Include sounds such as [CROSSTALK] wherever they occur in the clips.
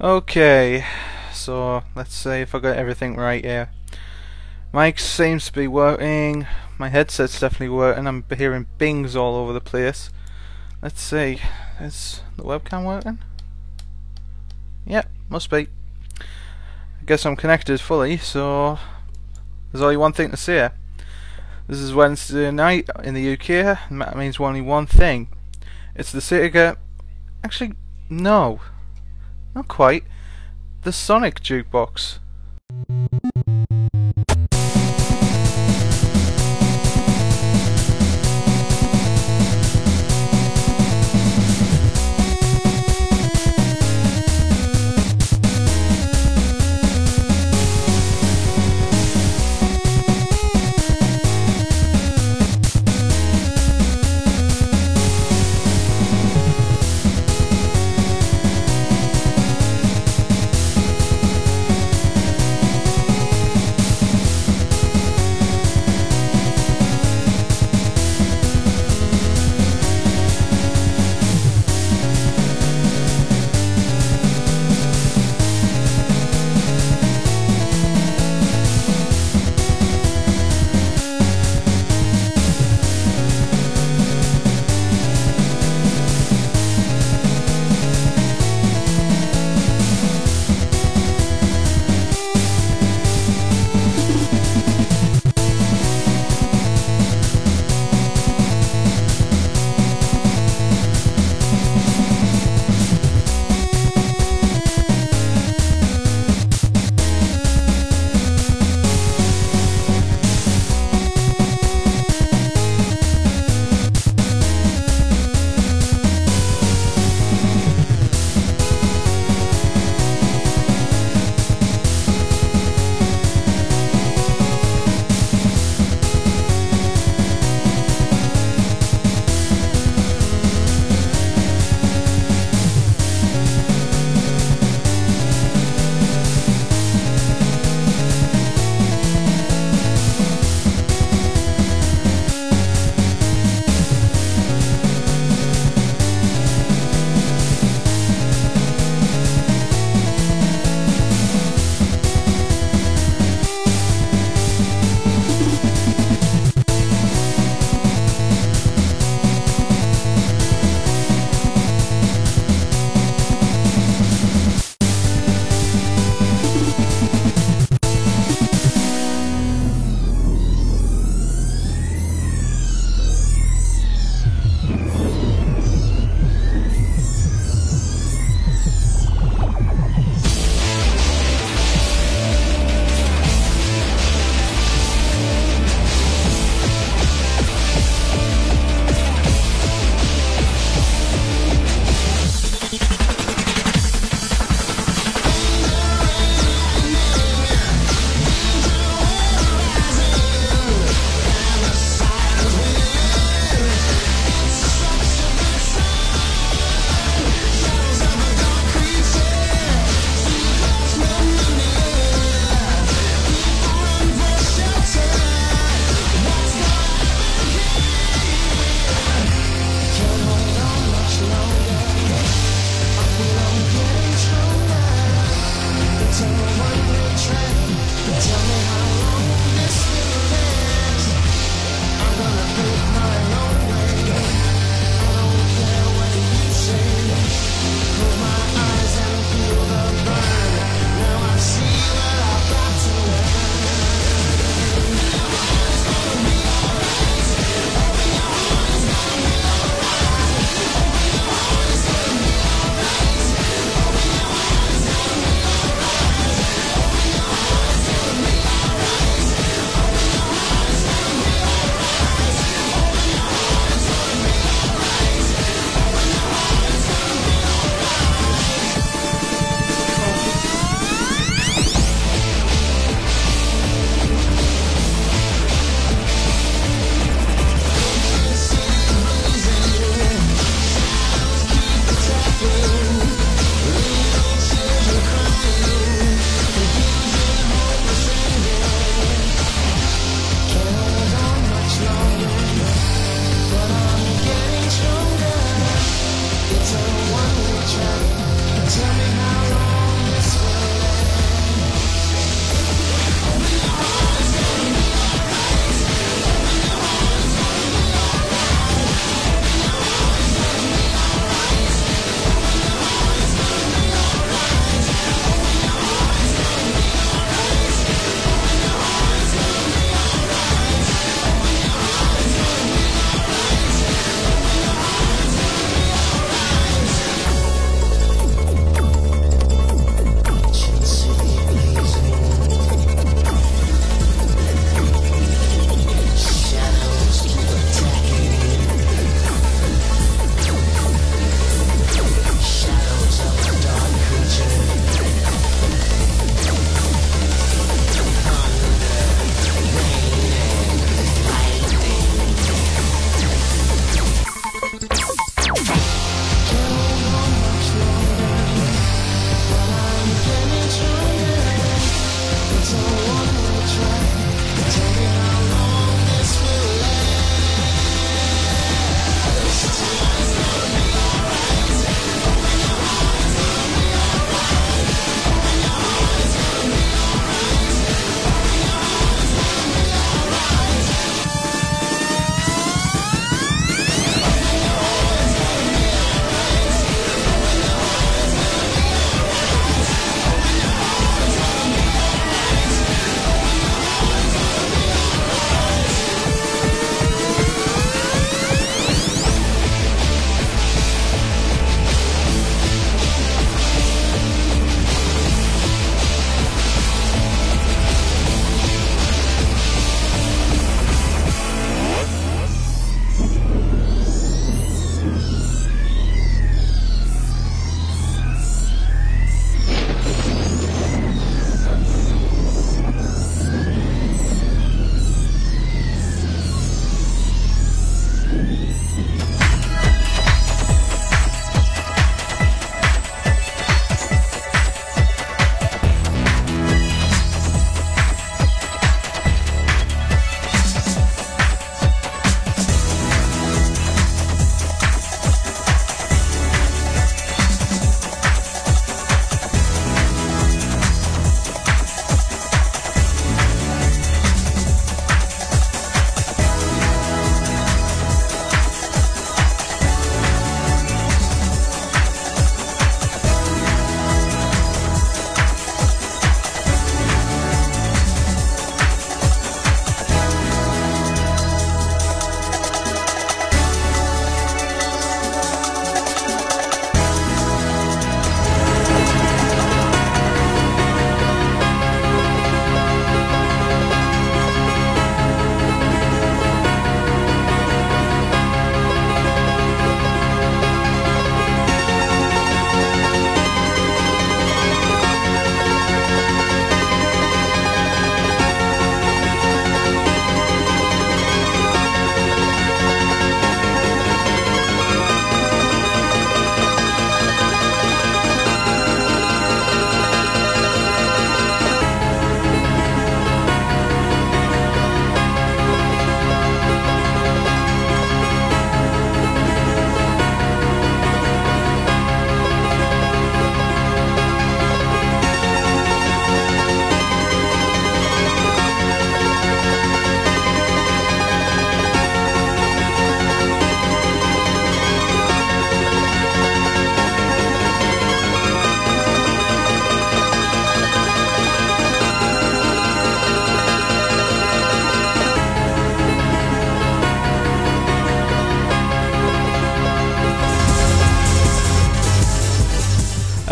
Okay, so let's see if I got everything right here. Mic seems to be working. My headset's definitely working. I'm hearing bings all over the place. Let's see. Is the webcam working? Yep, must be. I guess I'm connected fully, so there's only one thing to say. This is Wednesday night in the UK, and that means only one thing. It's the Sega. Actually, no. Not quite. The Sonic Jukebox.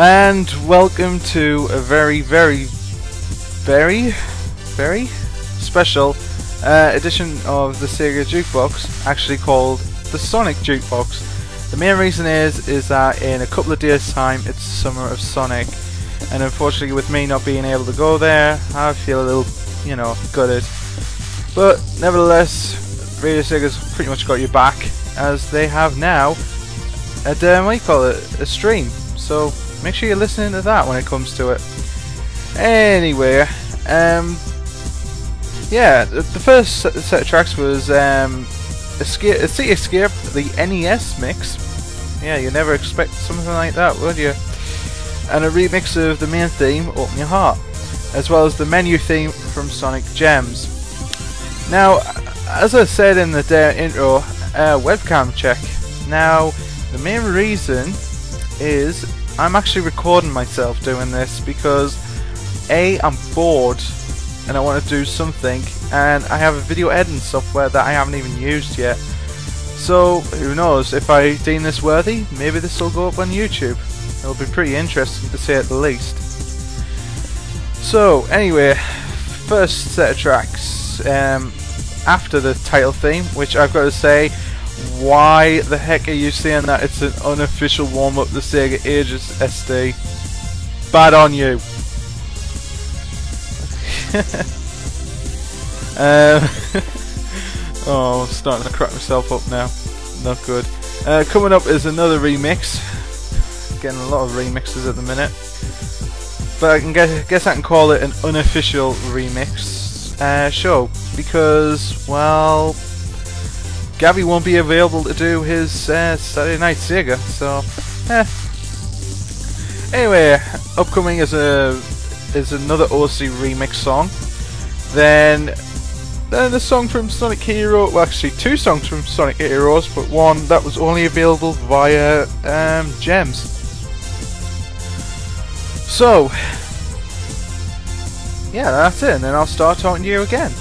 And welcome to a very, very, very, very special uh, edition of the Sega Jukebox, actually called the Sonic Jukebox. The main reason is is that in a couple of days' time it's Summer of Sonic, and unfortunately with me not being able to go there, I feel a little, you know, gutted. But nevertheless, Radio Sega's pretty much got your back, as they have now a um, what do you call it, a stream. So make sure you're listening to that when it comes to it. Anyway, um, yeah, the, first set of tracks was um, Escape, City Escape, the NES mix. Yeah, you never expect something like that, would you? And a remix of the main theme, Open Your Heart, as well as the menu theme from Sonic Gems. Now, as I said in the intro, uh, webcam check. Now, the main reason is I'm actually recording myself doing this because A, I'm bored and I want to do something and I have a video editing software that I haven't even used yet. So, who knows, if I deem this worthy, maybe this will go up on YouTube. It'll be pretty interesting to say at the least. So, anyway, first set of tracks um, after the title theme, which I've got to say why the heck are you saying that it's an unofficial warm-up to Sega Ages SD? Bad on you. [LAUGHS] um, [LAUGHS] oh, I'm starting to crack myself up now. Not good. Uh, coming up is another remix. Getting a lot of remixes at the minute. But I can guess, guess I can call it an unofficial remix uh, show because, well, Gabby won't be available to do his uh, Saturday Night Sega, so eh. Anyway, upcoming is a is another OC remix song. Then then the song from Sonic Hero, well actually two songs from Sonic Heroes, but one that was only available via um, Gems. So yeah, that's it, and then I'll start talking to you again.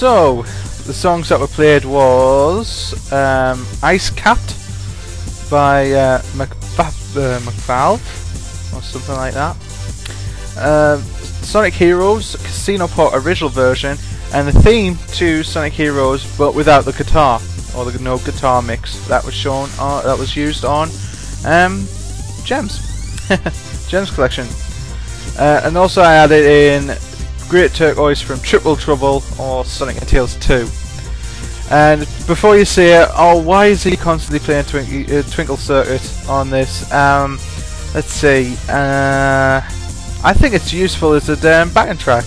So, the songs that were played was um, Ice Capped by uh, uh, or something like that. Uh, Sonic Heroes Casino Park original version and the theme to Sonic Heroes but without the guitar or the no guitar mix that was shown on, that was used on um, Gems [LAUGHS] Gems collection. Uh, and also I added in Great Turquoise from Triple Trouble or Sonic and Tails 2. And before you say, oh, why is he constantly playing Twinkle, uh, Twinkle Circuit on this? Um, let's see. Uh, I think it's useful as a damn backing track.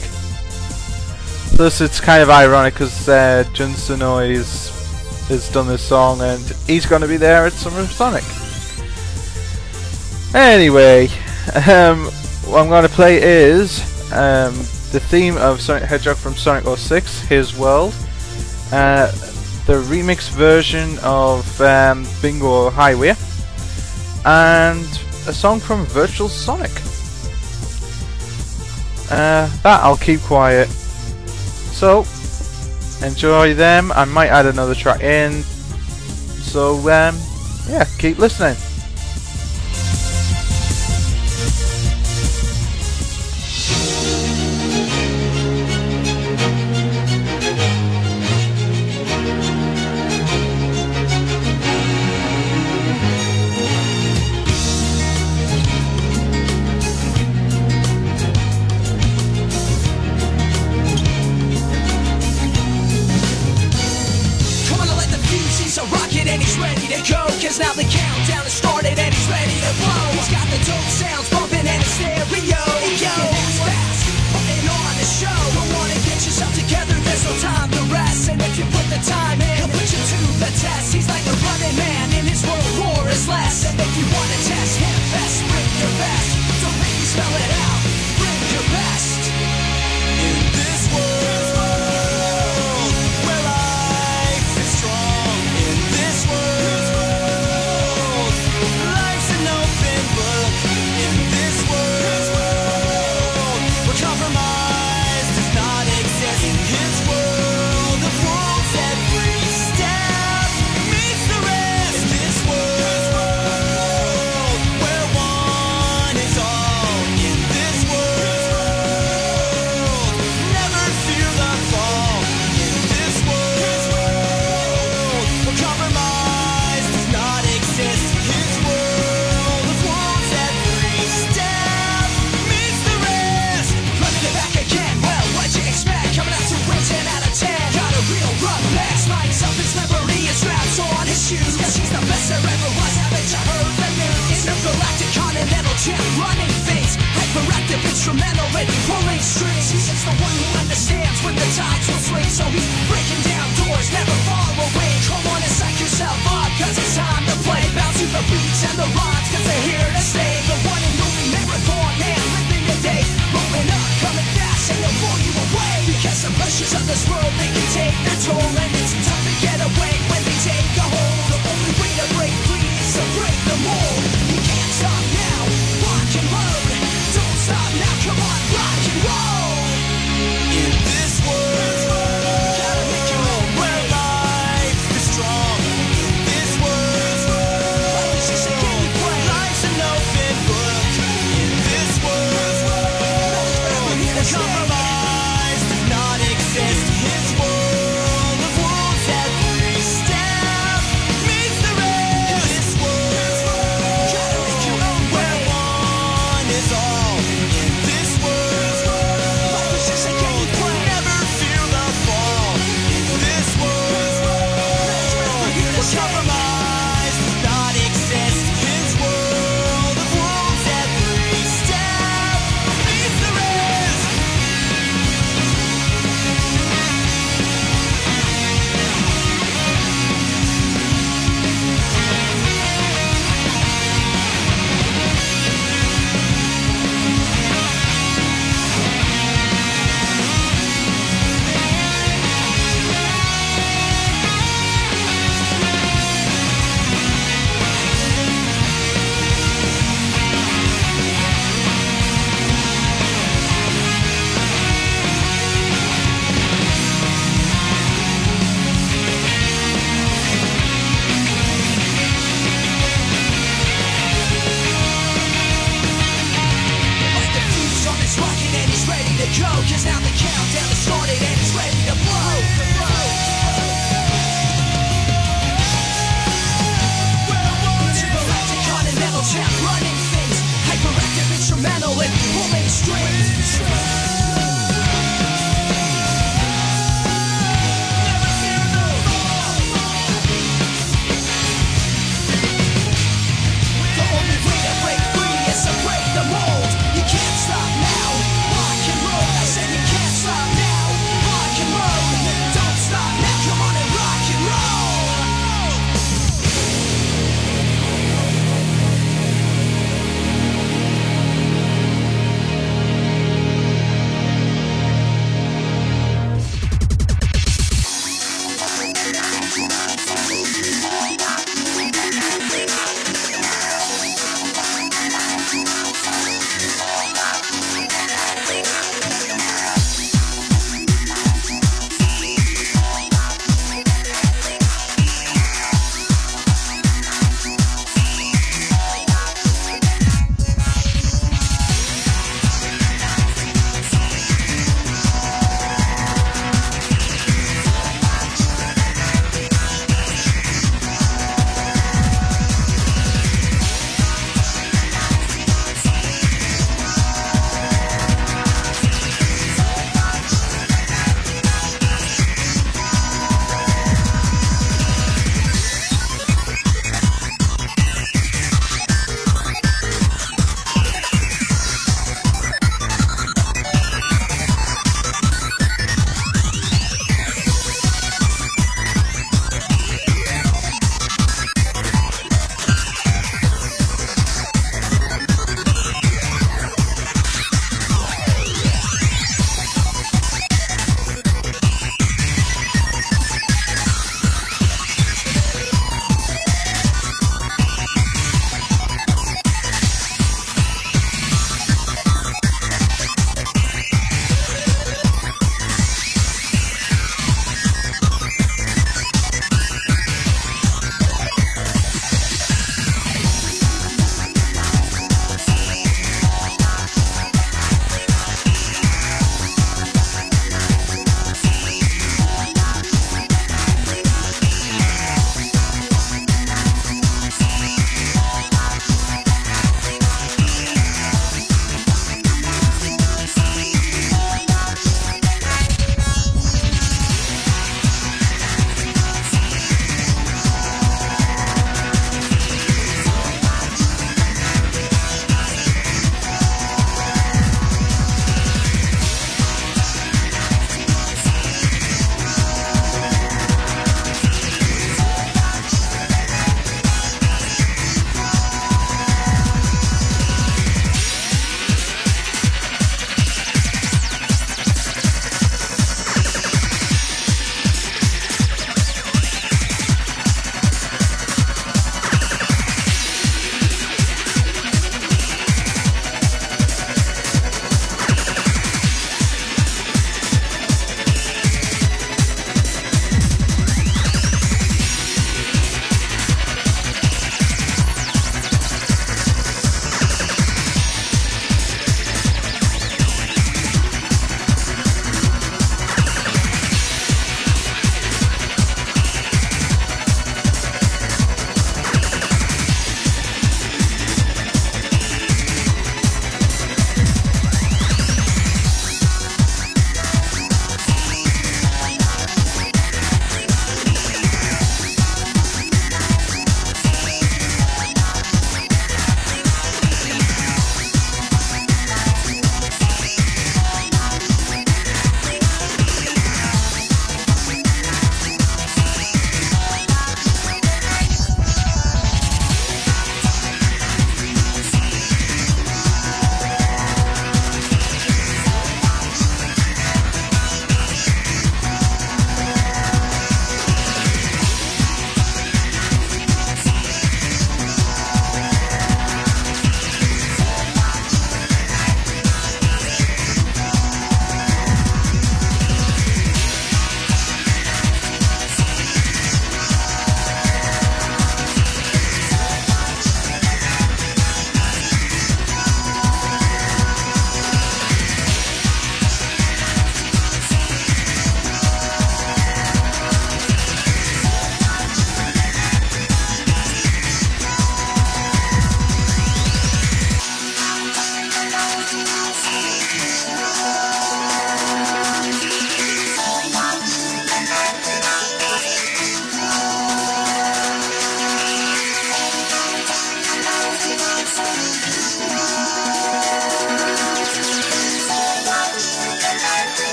Plus, it's kind of ironic because uh, Jun Senoue has done this song and he's going to be there at Summer of Sonic. Anyway, [LAUGHS] um, what I'm going to play is um, the theme of Sonic Hedgehog from Sonic 06, His World, uh, the remix version of um, Bingo Highway, and a song from Virtual Sonic. Uh, that I'll keep quiet. So, enjoy them. I might add another track in. So, um, yeah, keep listening.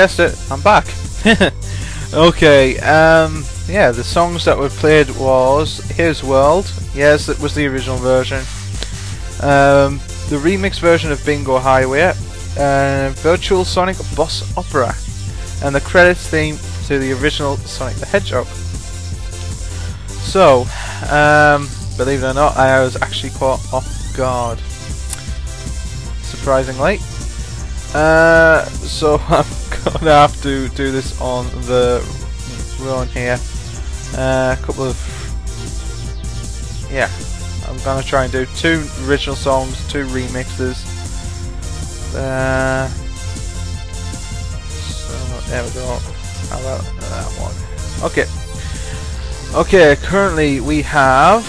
Guessed it, I'm back. [LAUGHS] okay, um, yeah, the songs that were played was His World. Yes, it was the original version. Um, the remix version of Bingo Highway, uh, Virtual Sonic Boss Opera, and the credits theme to the original Sonic the Hedgehog. So, um, believe it or not, I was actually caught off guard. Surprisingly. Uh, so [LAUGHS] I'm [LAUGHS] gonna have to do this on the run here. Uh, a couple of yeah, I'm gonna try and do two original songs, two remixes. Uh, so there we go. How about that one? Okay. Okay, currently we have.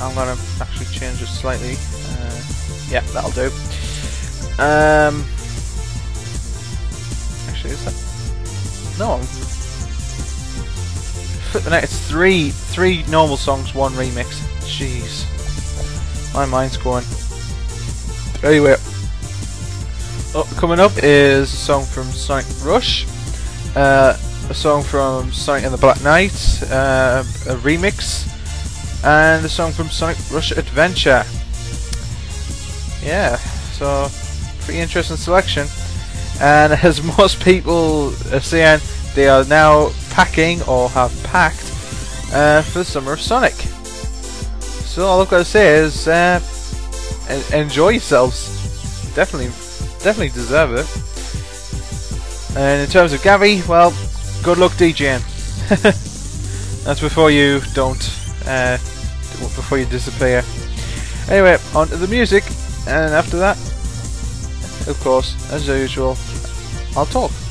I'm gonna actually change it slightly. Uh, yeah, that'll do. Um, that? No, flipping out. It's three, three normal songs, one remix. Jeez, my mind's going. Anyway, oh, coming up is a song from Sonic Rush, uh, a song from Sonic and the Black Knight, uh, a remix, and a song from Sonic Rush Adventure. Yeah, so pretty interesting selection. And [LAUGHS] as most people are saying, they are now packing or have packed uh, for the summer of Sonic. So all I've got to say is uh, enjoy yourselves. Definitely, definitely deserve it. And in terms of Gavi, well, good luck DJing. [LAUGHS] That's before you don't, uh, before you disappear. Anyway, on to the music, and after that, of course, as usual, I'll talk.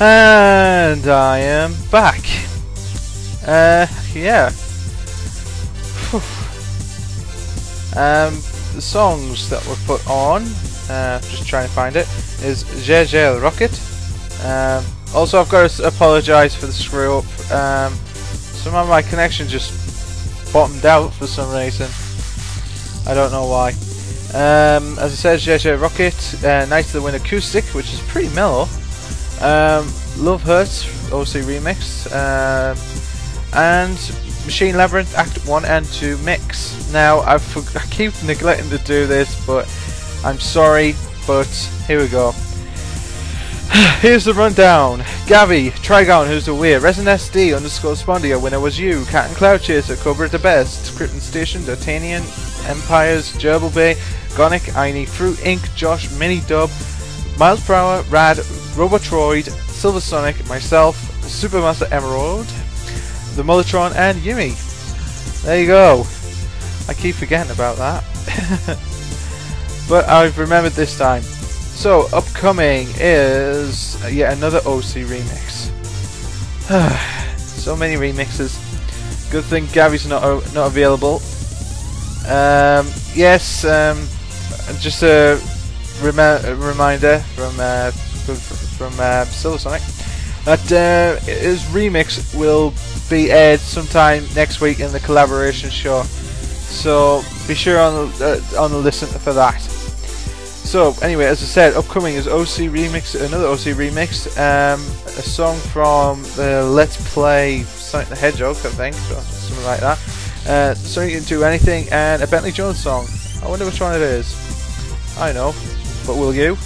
And I am back. Uh, yeah. Um, the songs that were put on, uh, just trying to find it, is Jeh Jeh Rocket. Um, also, I've got to apologise for the screw up. Um, some of my connection just bottomed out for some reason. I don't know why. Um, as I said, Jeh Jeh Rocket, uh, Knight of the Wind Acoustic, which is pretty mellow. Um, Love Hurts, OC Remix. Um, and Machine Labyrinth Act 1 and 2 Mix. Now, I, [LAUGHS] I keep neglecting to do this, but I'm sorry, but here we go. [SIGHS] Here's the rundown. Gavi, Trigon, who's the weird, Resident SD underscore Spondia, winner was you, Cat and Cloud Chaser, Cobra the Best, Krypton Station, D'Artagnan, Empires, Gerbil Bay, Gonic, Aini, Fruit Inc., Josh, Mini Dub, Miles per Hour, Rad, Robotroid, Silver Sonic, myself, Supermaster Emerald, the Molotron, and Yumi. There you go. I keep forgetting about that. [LAUGHS] but I've remembered this time. So, upcoming is yet another OC remix. [SIGHS] so many remixes. Good thing Gavi's not not available. Um, yes, um, just a, rem reminder from uh, from uh, Silver Sonic that uh, his remix will be aired sometime next week in the collaboration show. So be sure on the, uh, on the listen for that. So anyway, as I said, upcoming is OC remix, another OC remix, um, a song from the Let's Play Sonic the Hedgehog, I think, or something like that. Uh, Sonic can do anything, and a Bentley Jones song. I wonder which one it is. I know, but will you?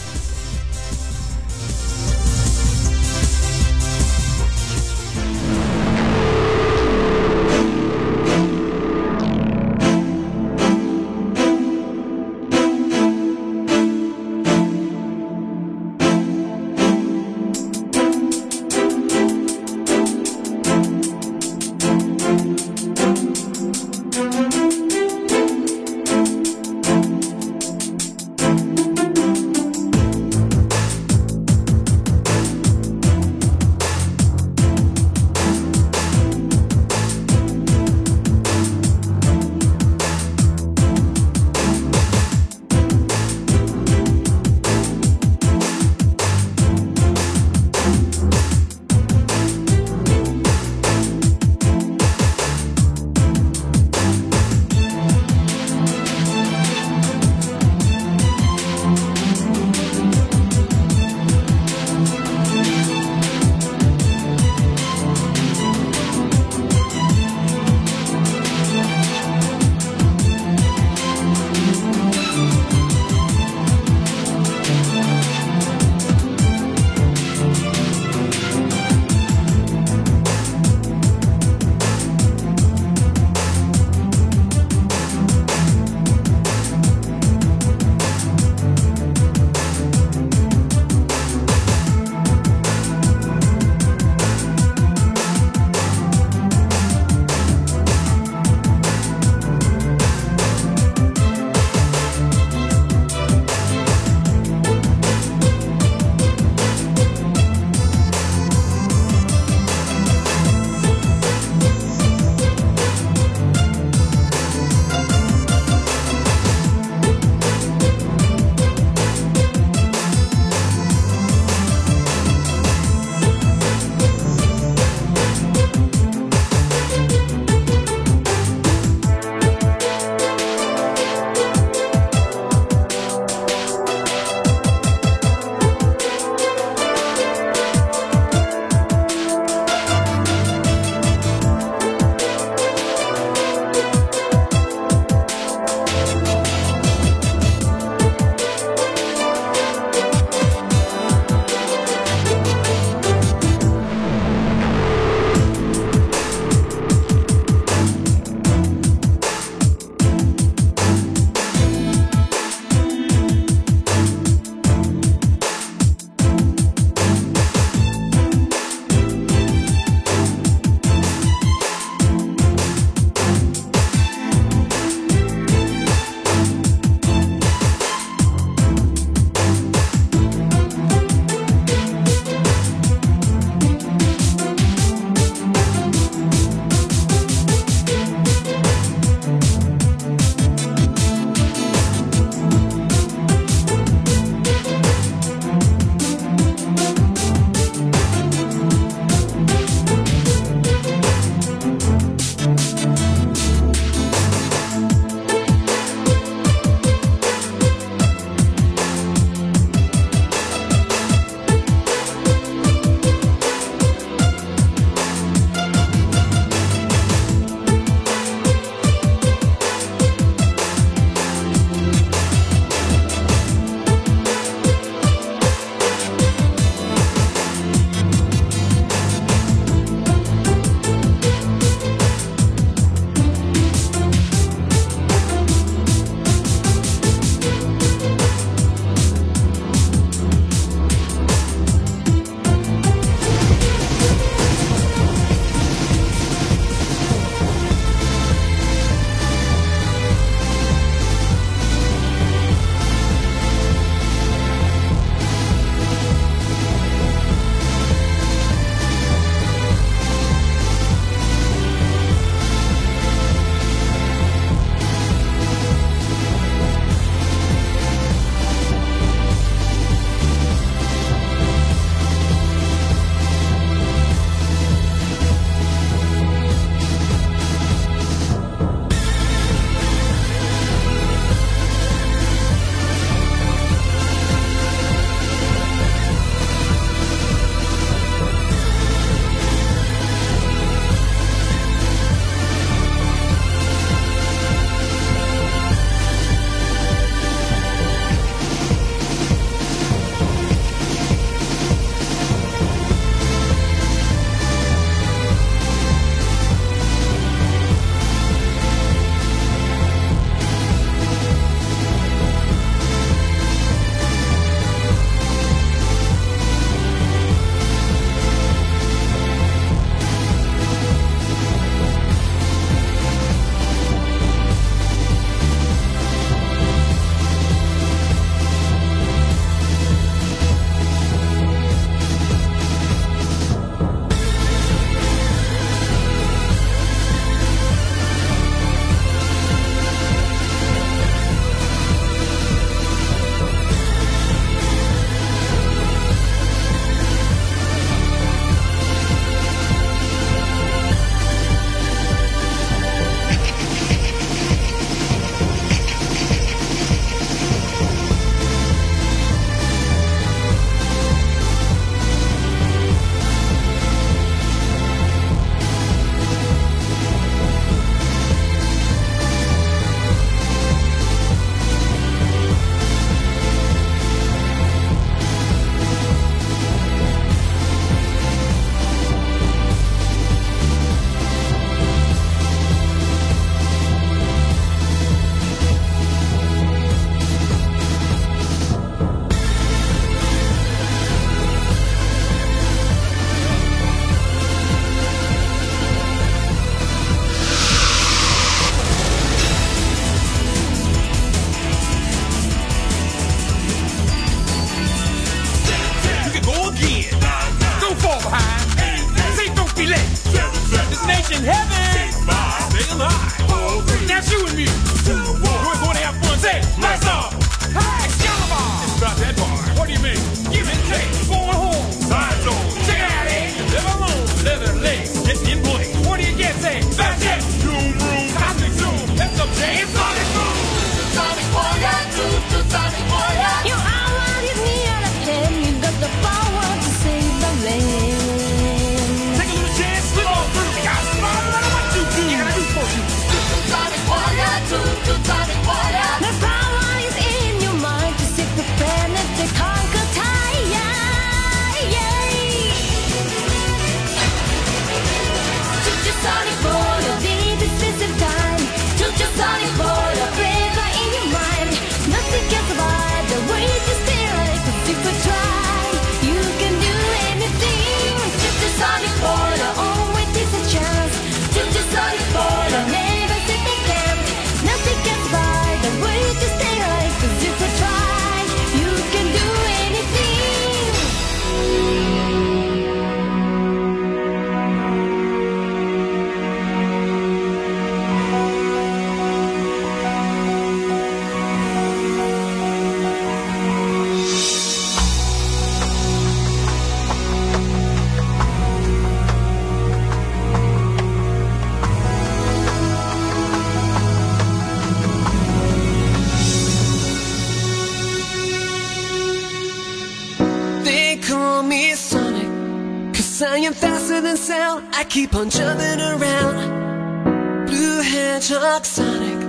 On jumping around. Blue hedgehog Sonic.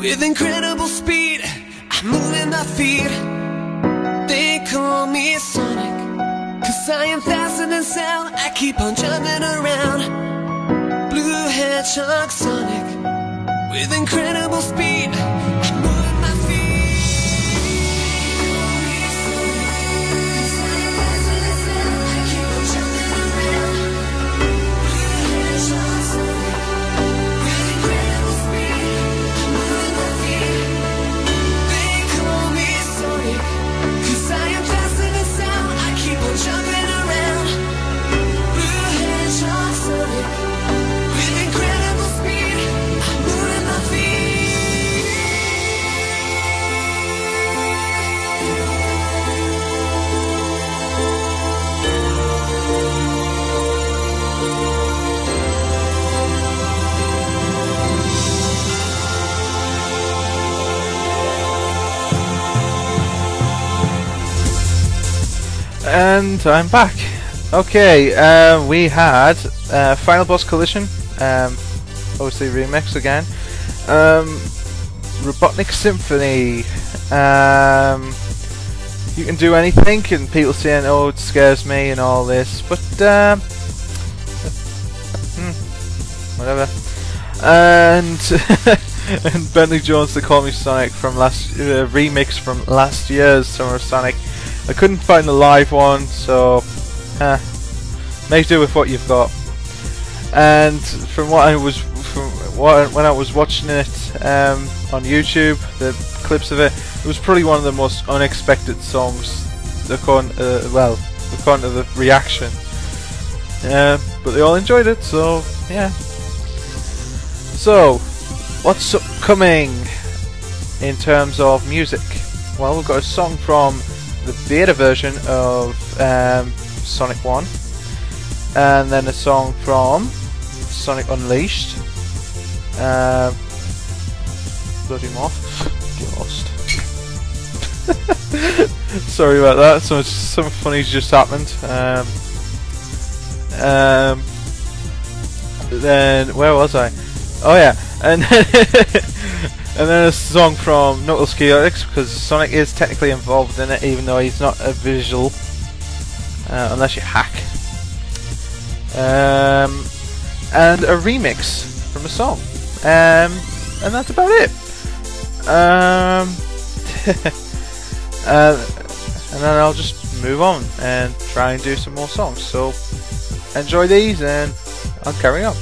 With incredible speed, I'm moving my feet. They call me Sonic. Cause I am faster than sound. I keep on jumping around. Blue hedgehog Sonic. With incredible speed, I'm And I'm back. Okay, uh, we had uh, Final Boss Collision, um, obviously remix again. Um, Robotnik Symphony. Um, you can do anything, and people saying, "Oh, it scares me" and all this, but um, hmm, whatever. And [LAUGHS] and Bentley Jones, they call me Sonic from last uh, remix from last year's Summer of Sonic. I couldn't find a live one, so uh, make do with what you've got. And from what I was, from what when I was watching it um, on YouTube, the clips of it, it was probably one of the most unexpected songs. According, uh, well, according to the reaction. Uh, but they all enjoyed it, so yeah. So, what's upcoming in terms of music? Well, we've got a song from the beta version of um, Sonic 1, and then a song from Sonic Unleashed. Um, bloody moth. [LAUGHS] Get. [LAUGHS] Sorry about that. So something funny just happened. Um, um, then where was I? Oh yeah, and [LAUGHS] and then a song from Chaotix because Sonic is technically involved in it, even though he's not a visual, uh, unless you hack. Um, and a remix from a song, um, and that's about it. Um, [LAUGHS] uh, and then I'll just move on and try and do some more songs. So enjoy these, and I'll carry on.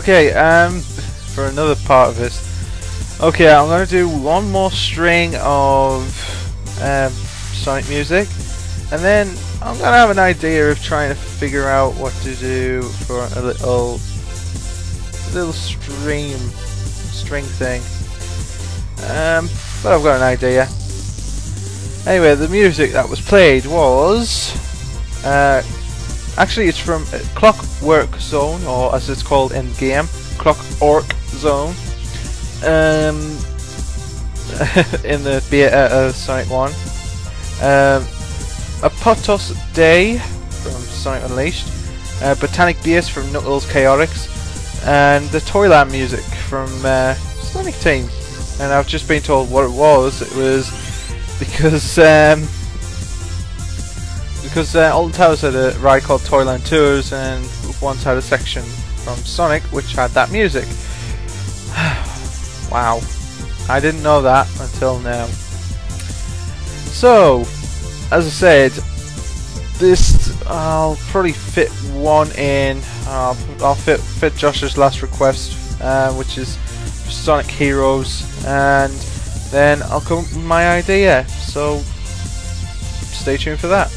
Okay, um, for another part of this. Okay, I'm going to do one more string of um, Sonic music, and then I'm going to have an idea of trying to figure out what to do for a little, little stream, string thing. Um, but I've got an idea. Anyway, the music that was played was uh, actually it's from uh, Clockwork Zone, or as it's called in game, clock Clockwork Zone. Um, [LAUGHS] in the beta of Sonic One. Um, Apotos Day from Sonic Unleashed. Uh, Botanic Base from Knuckles Chaotix. And the Toyland music from uh, Sonic Team. And I've just been told what it was. It was because um, because uh, Alton Towers had a ride called Toyland Tours, and once had a section from Sonic which had that music. [SIGHS] wow, I didn't know that until now. So, as I said, this I'll probably fit one in. I'll, I'll fit fit Josh's last request, uh, which is Sonic Heroes, and then I'll come up with my idea. So, stay tuned for that.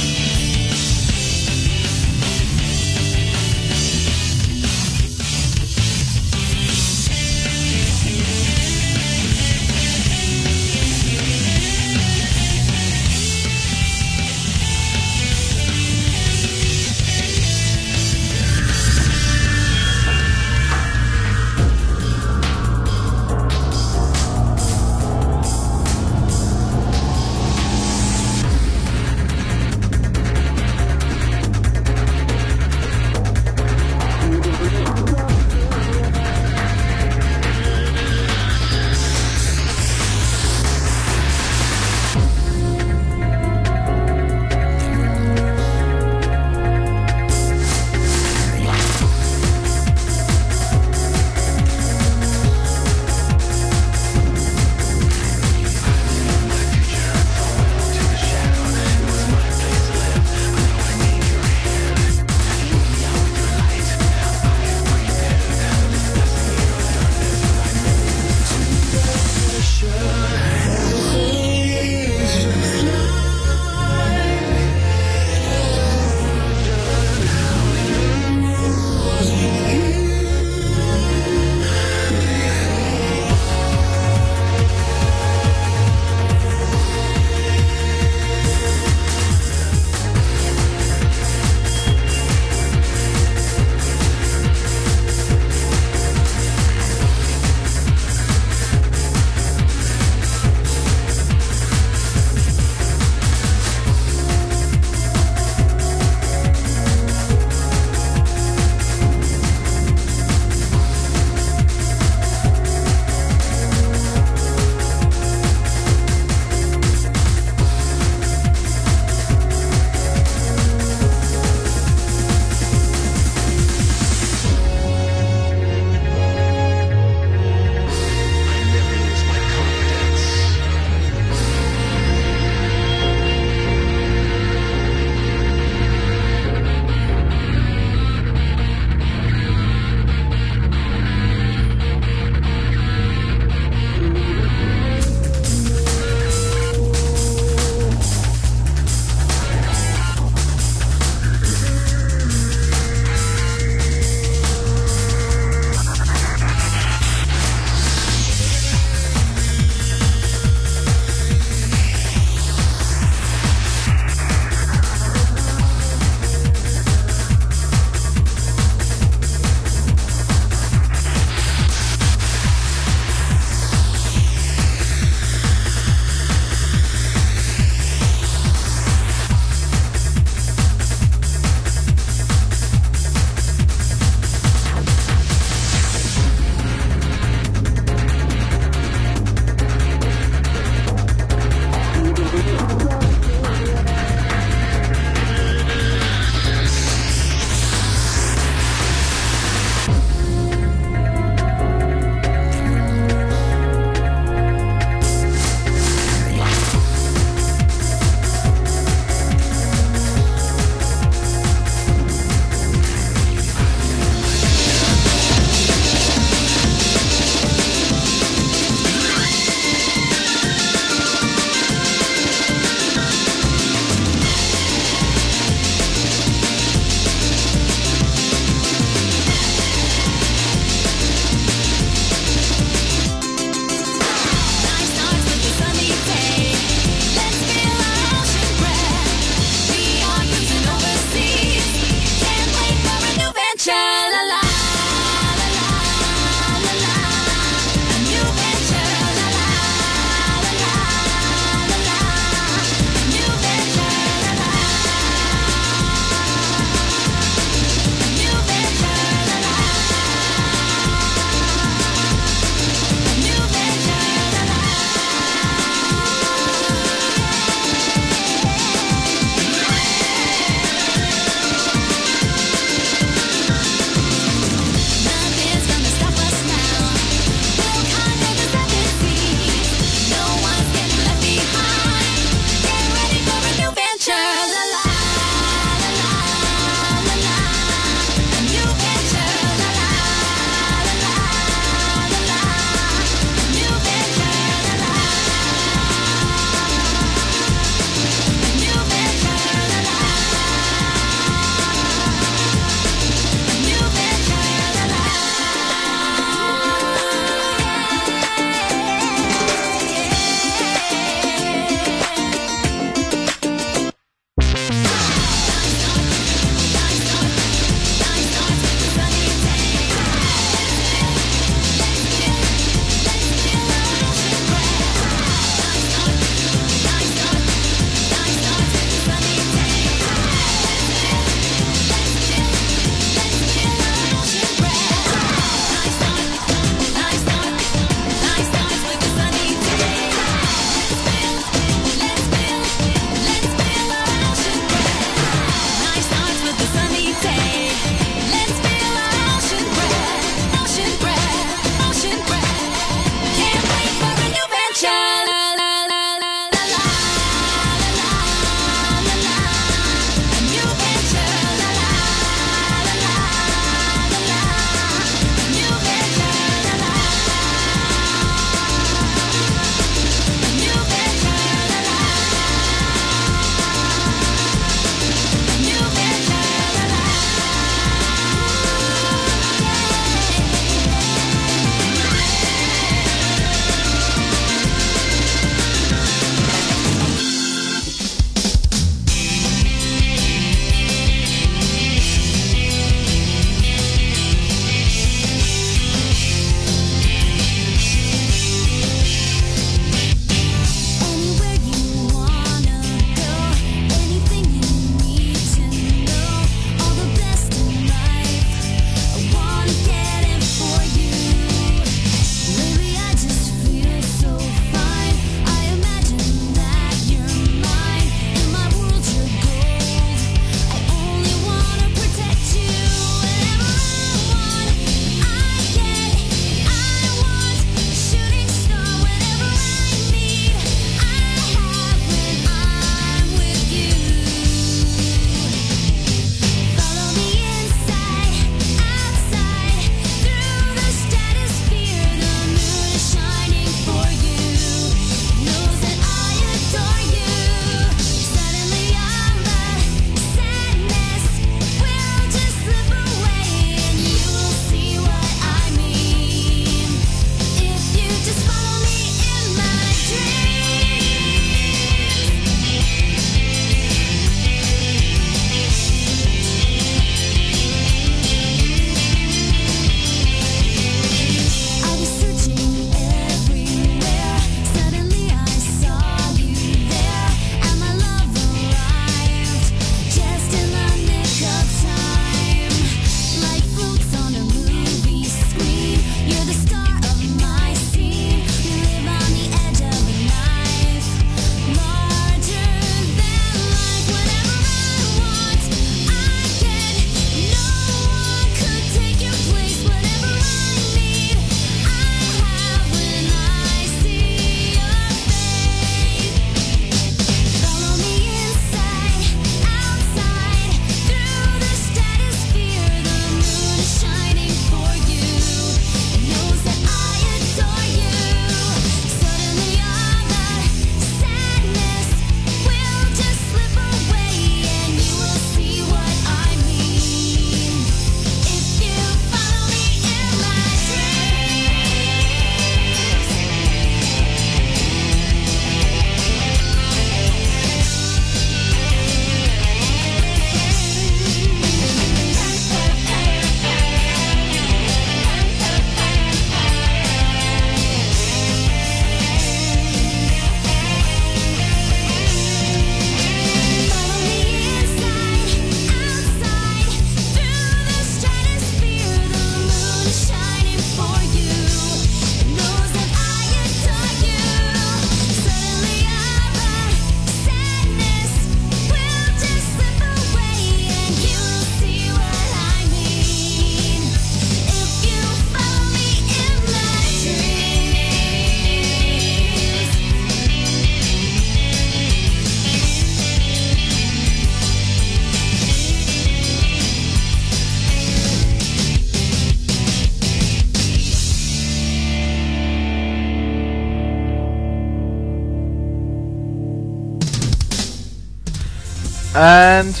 And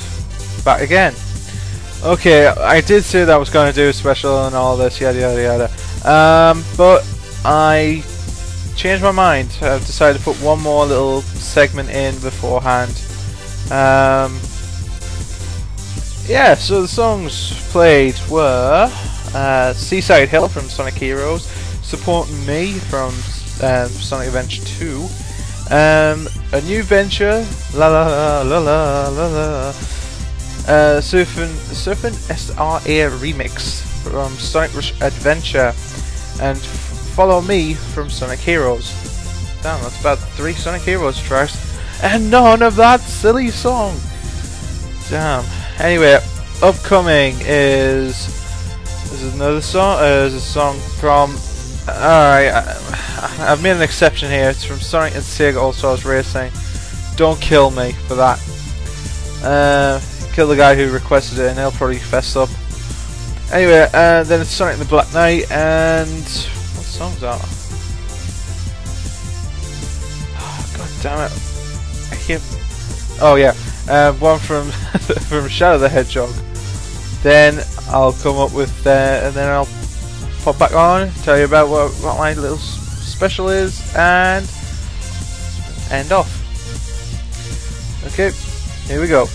back again. Okay, I did say that I was going to do a special and all this, yada yada yada. Um, but I changed my mind. I've decided to put one more little segment in beforehand. Um, yeah, so the songs played were uh, Seaside Hill from Sonic Heroes, Support Me from um, Sonic Adventure 2, um, A New Venture, La La La La La La, uh, Surfing, Surfing SRA Remix from Sonic Rush Adventure, and Follow Me from Sonic Heroes. Damn, that's about three Sonic Heroes tracks, and none of that silly song. Damn. Anyway, upcoming is this is another song. Uh, there's a song from. Alright, I've made an exception here. It's from Sonic and Sega All Stars Racing. Don't kill me for that. Uh, kill the guy who requested it, and he'll probably fess up. Anyway, uh, then it's Sonic the Black Knight, and what song's that? Oh, [SIGHS] God damn it! I hear. Oh yeah, uh, one from [LAUGHS] from Shadow the Hedgehog. Then I'll come up with, uh, and then I'll pop back on, tell you about what, what my little special is, and end off. Okay, here we go.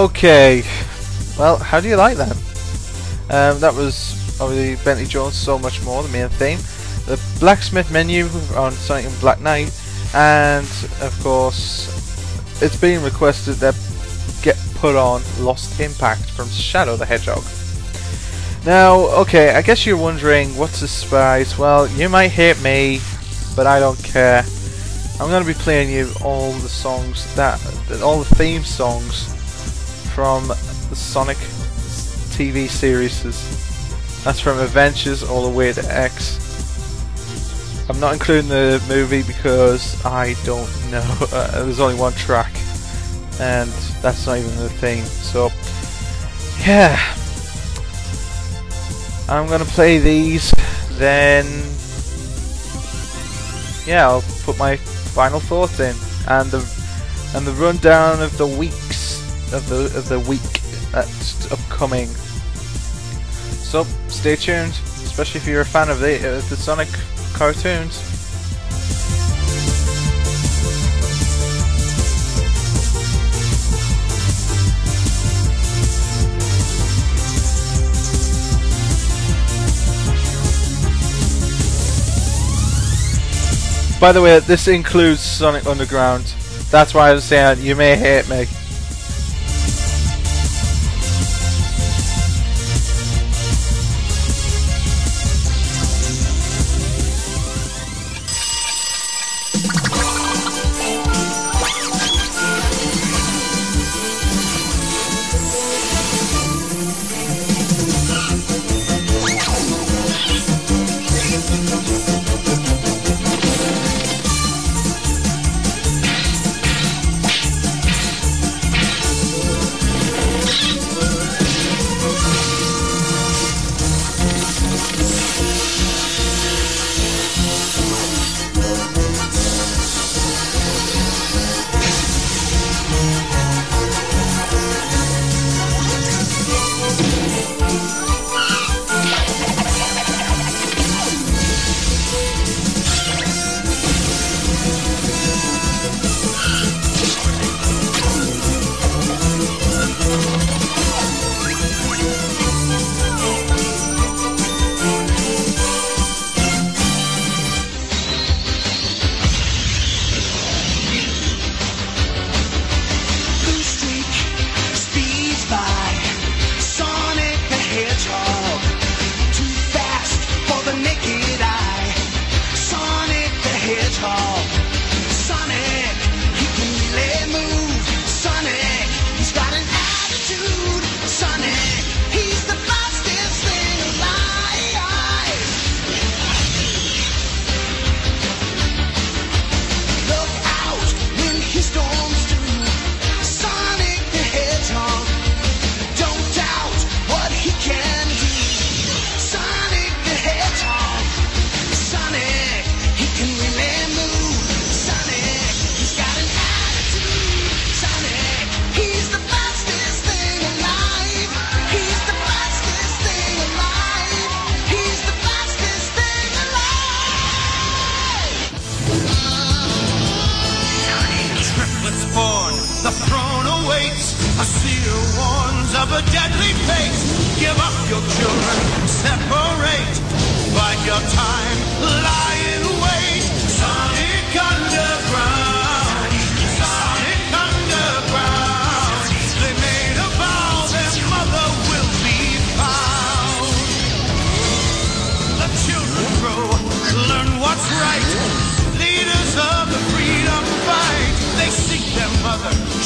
Okay, well, how do you like that? Um, that was obviously Bentley Jones, so much more, the main theme. The blacksmith menu on Sonic and Black Knight, and of course, it's been requested that get put on Lost Impact from Shadow the Hedgehog. Now, okay, I guess you're wondering what's the surprise. Well, you might hate me, but I don't care. I'm going to be playing you all the songs that, all the theme songs from the Sonic TV series. That's from Adventures all the way to X. I'm not including the movie because I don't know. [LAUGHS] Uh, there's only one track, and that's not even the theme. So, yeah. I'm gonna play these, then yeah, I'll put my final thoughts in and the and the rundown of the weeks of the of the week that's upcoming. So stay tuned, especially if you're a fan of the uh, the Sonic cartoons. By the way, this includes Sonic Underground. That's why I was saying you may hate me.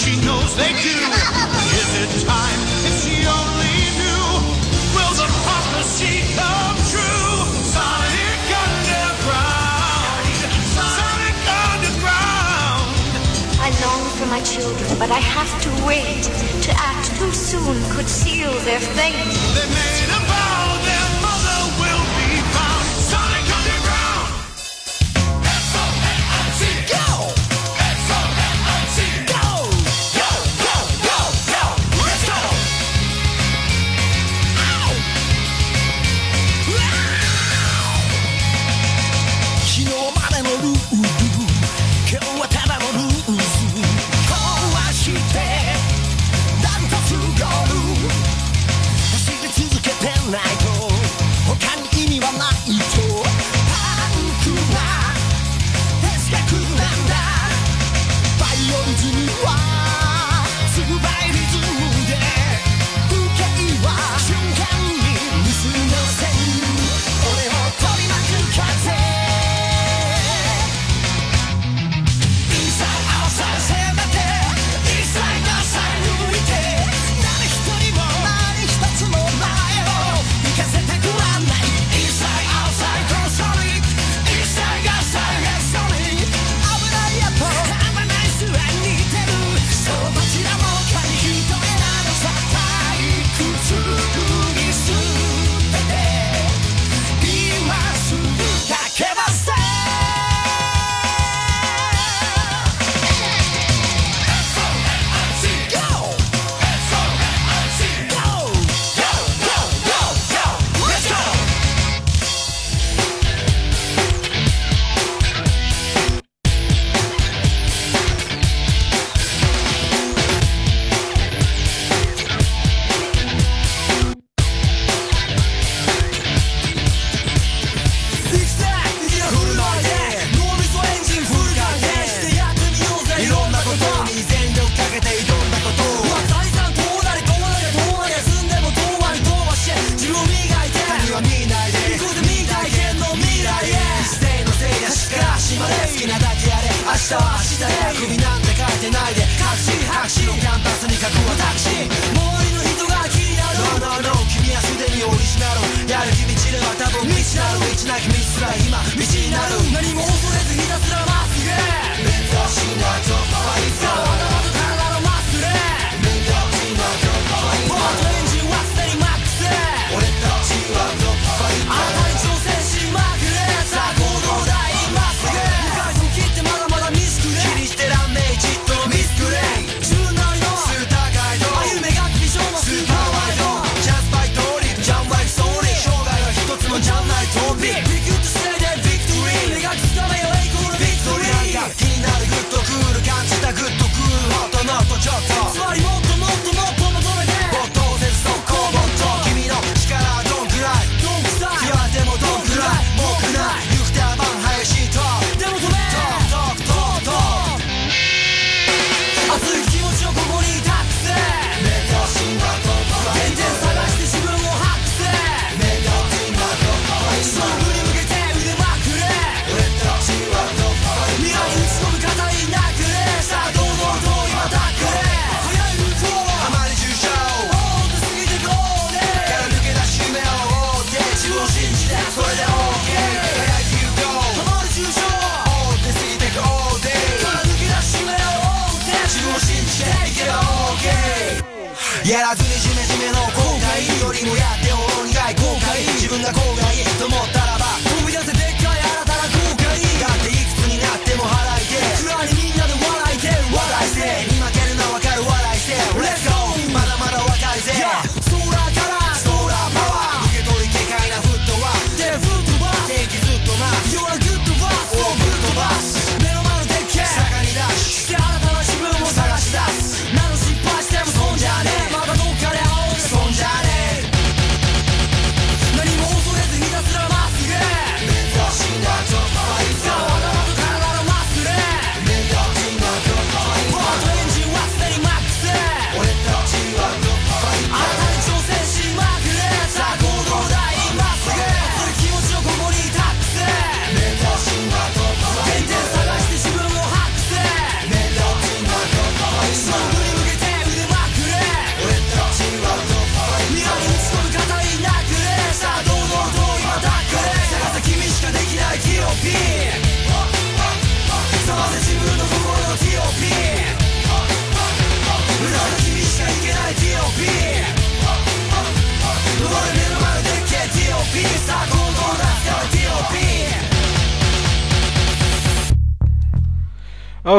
She knows they do. But I have to wait. To act too soon could seal their fate.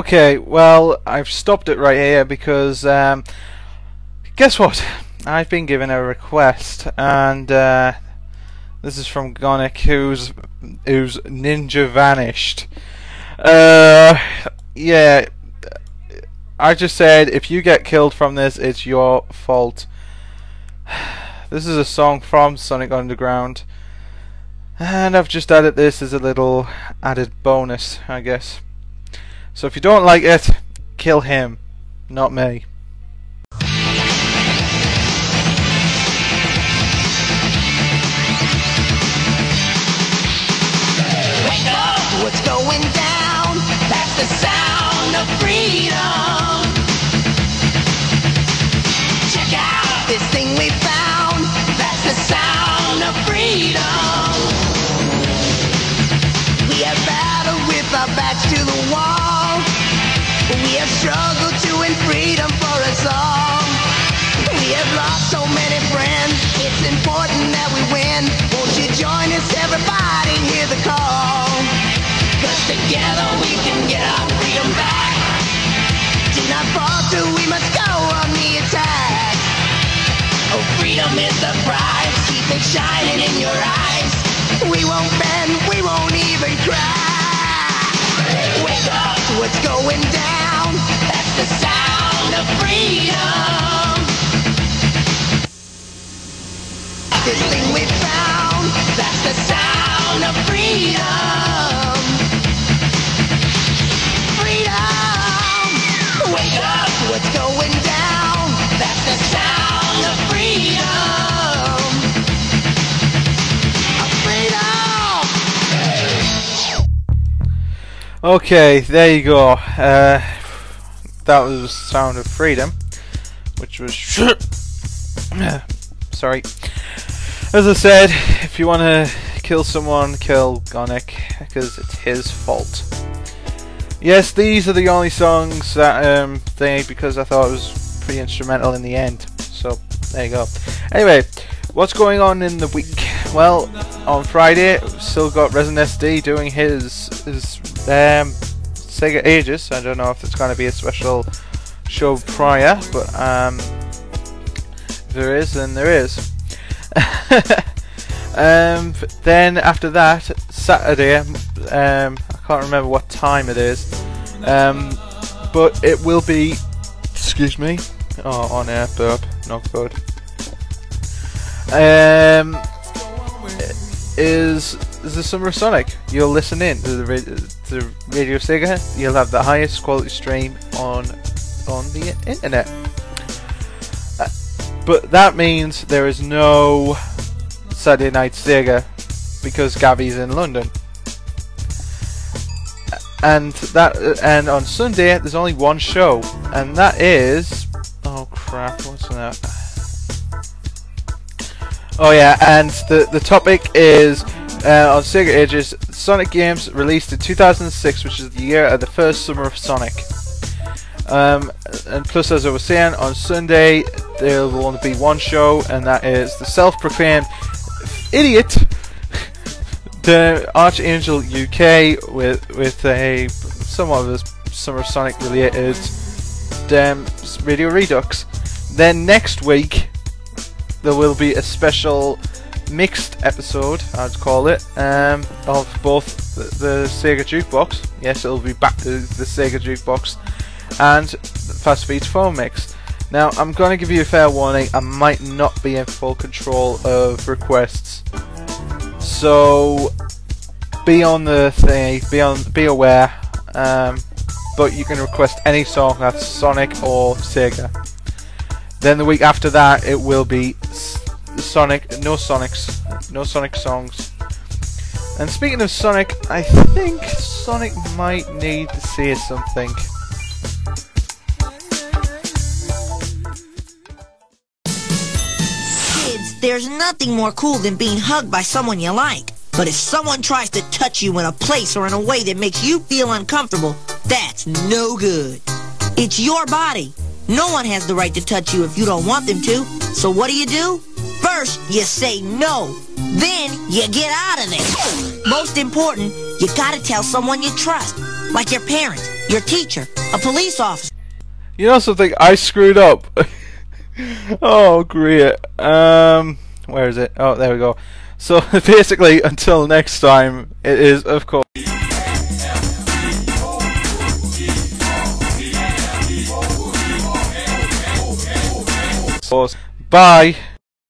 Okay, well, I've stopped it right here because, um, guess what? [LAUGHS] I've been given a request, and uh, this is from Gonic, who's, who's Ninja Vanished. Uh, yeah, I just said if you get killed from this, it's your fault. [SIGHS] This is a song from Sonic Underground. And I've just added this as a little added bonus, I guess. So if you don't like it, kill him, not me. What's going down? That's the sound. shining in your eyes. We won't bend, we won't even cry. Wake up to what's going down. That's the sound of freedom. This thing we Okay, there you go. Uh, that was Sound of Freedom, which was. [COUGHS] Sorry. As I said, if you want to kill someone, kill Gonic, because it's his fault. Yes, these are the only songs that um, they because I thought it was pretty instrumental in the end. So, there you go. Anyway what's going on in the week? Well, on Friday, still got Resident SD doing his his um, Sega Ages. I don't know if it's going to be a special show prior, but um, if there is, then there is. [LAUGHS] um, then after that, Saturday, um, I can't remember what time it is, um, but it will be. Excuse me. Oh, on air burp, not good. Um, is is the Summer of Sonic? You'll listen in to the, ra- to Radio Sega. You'll have the highest quality stream on on the internet. Uh, but that means there is no Saturday Night Sega because Gabby's in London. And that and on Sunday there's only one show, and that is oh crap, what's that? Oh yeah, and the the topic is uh, on Sega Ages Sonic games released in 2006, which is the year of the first summer of Sonic. Um, and plus, as I was saying, on Sunday there will only be one show, and that is the self-proclaimed idiot, [LAUGHS] the Archangel UK, with with a somewhat of a Summer of Sonic related um, Radio Redux. Then next week there will be a special mixed episode, I'd call it, um, of both the, the Sega Jukebox. Yes, it'll be back to the Sega Jukebox and Fast Beats phone mix. Now, I'm going to give you a fair warning. I might not be in full control of requests, so be on the thing. Be on. Be aware. Um, but you can request any song that's Sonic or Sega. Then the week after that, it will be Sonic, no Sonics, no Sonic songs. And speaking of Sonic, I think Sonic might need to say something. Kids, there's nothing more cool than being hugged by someone you like. But if someone tries to touch you in a place or in a way that makes you feel uncomfortable, that's no good. It's your body. No one has the right to touch you if you don't want them to. So what do you do? First, you say no. Then, you get out of there. Most important, you gotta tell someone you trust. Like your parents, your teacher, a police officer. You know something? I screwed up. [LAUGHS] oh, great. Um, where is it? Oh, there we go. So [LAUGHS] basically, until next time, it is of course. Bye.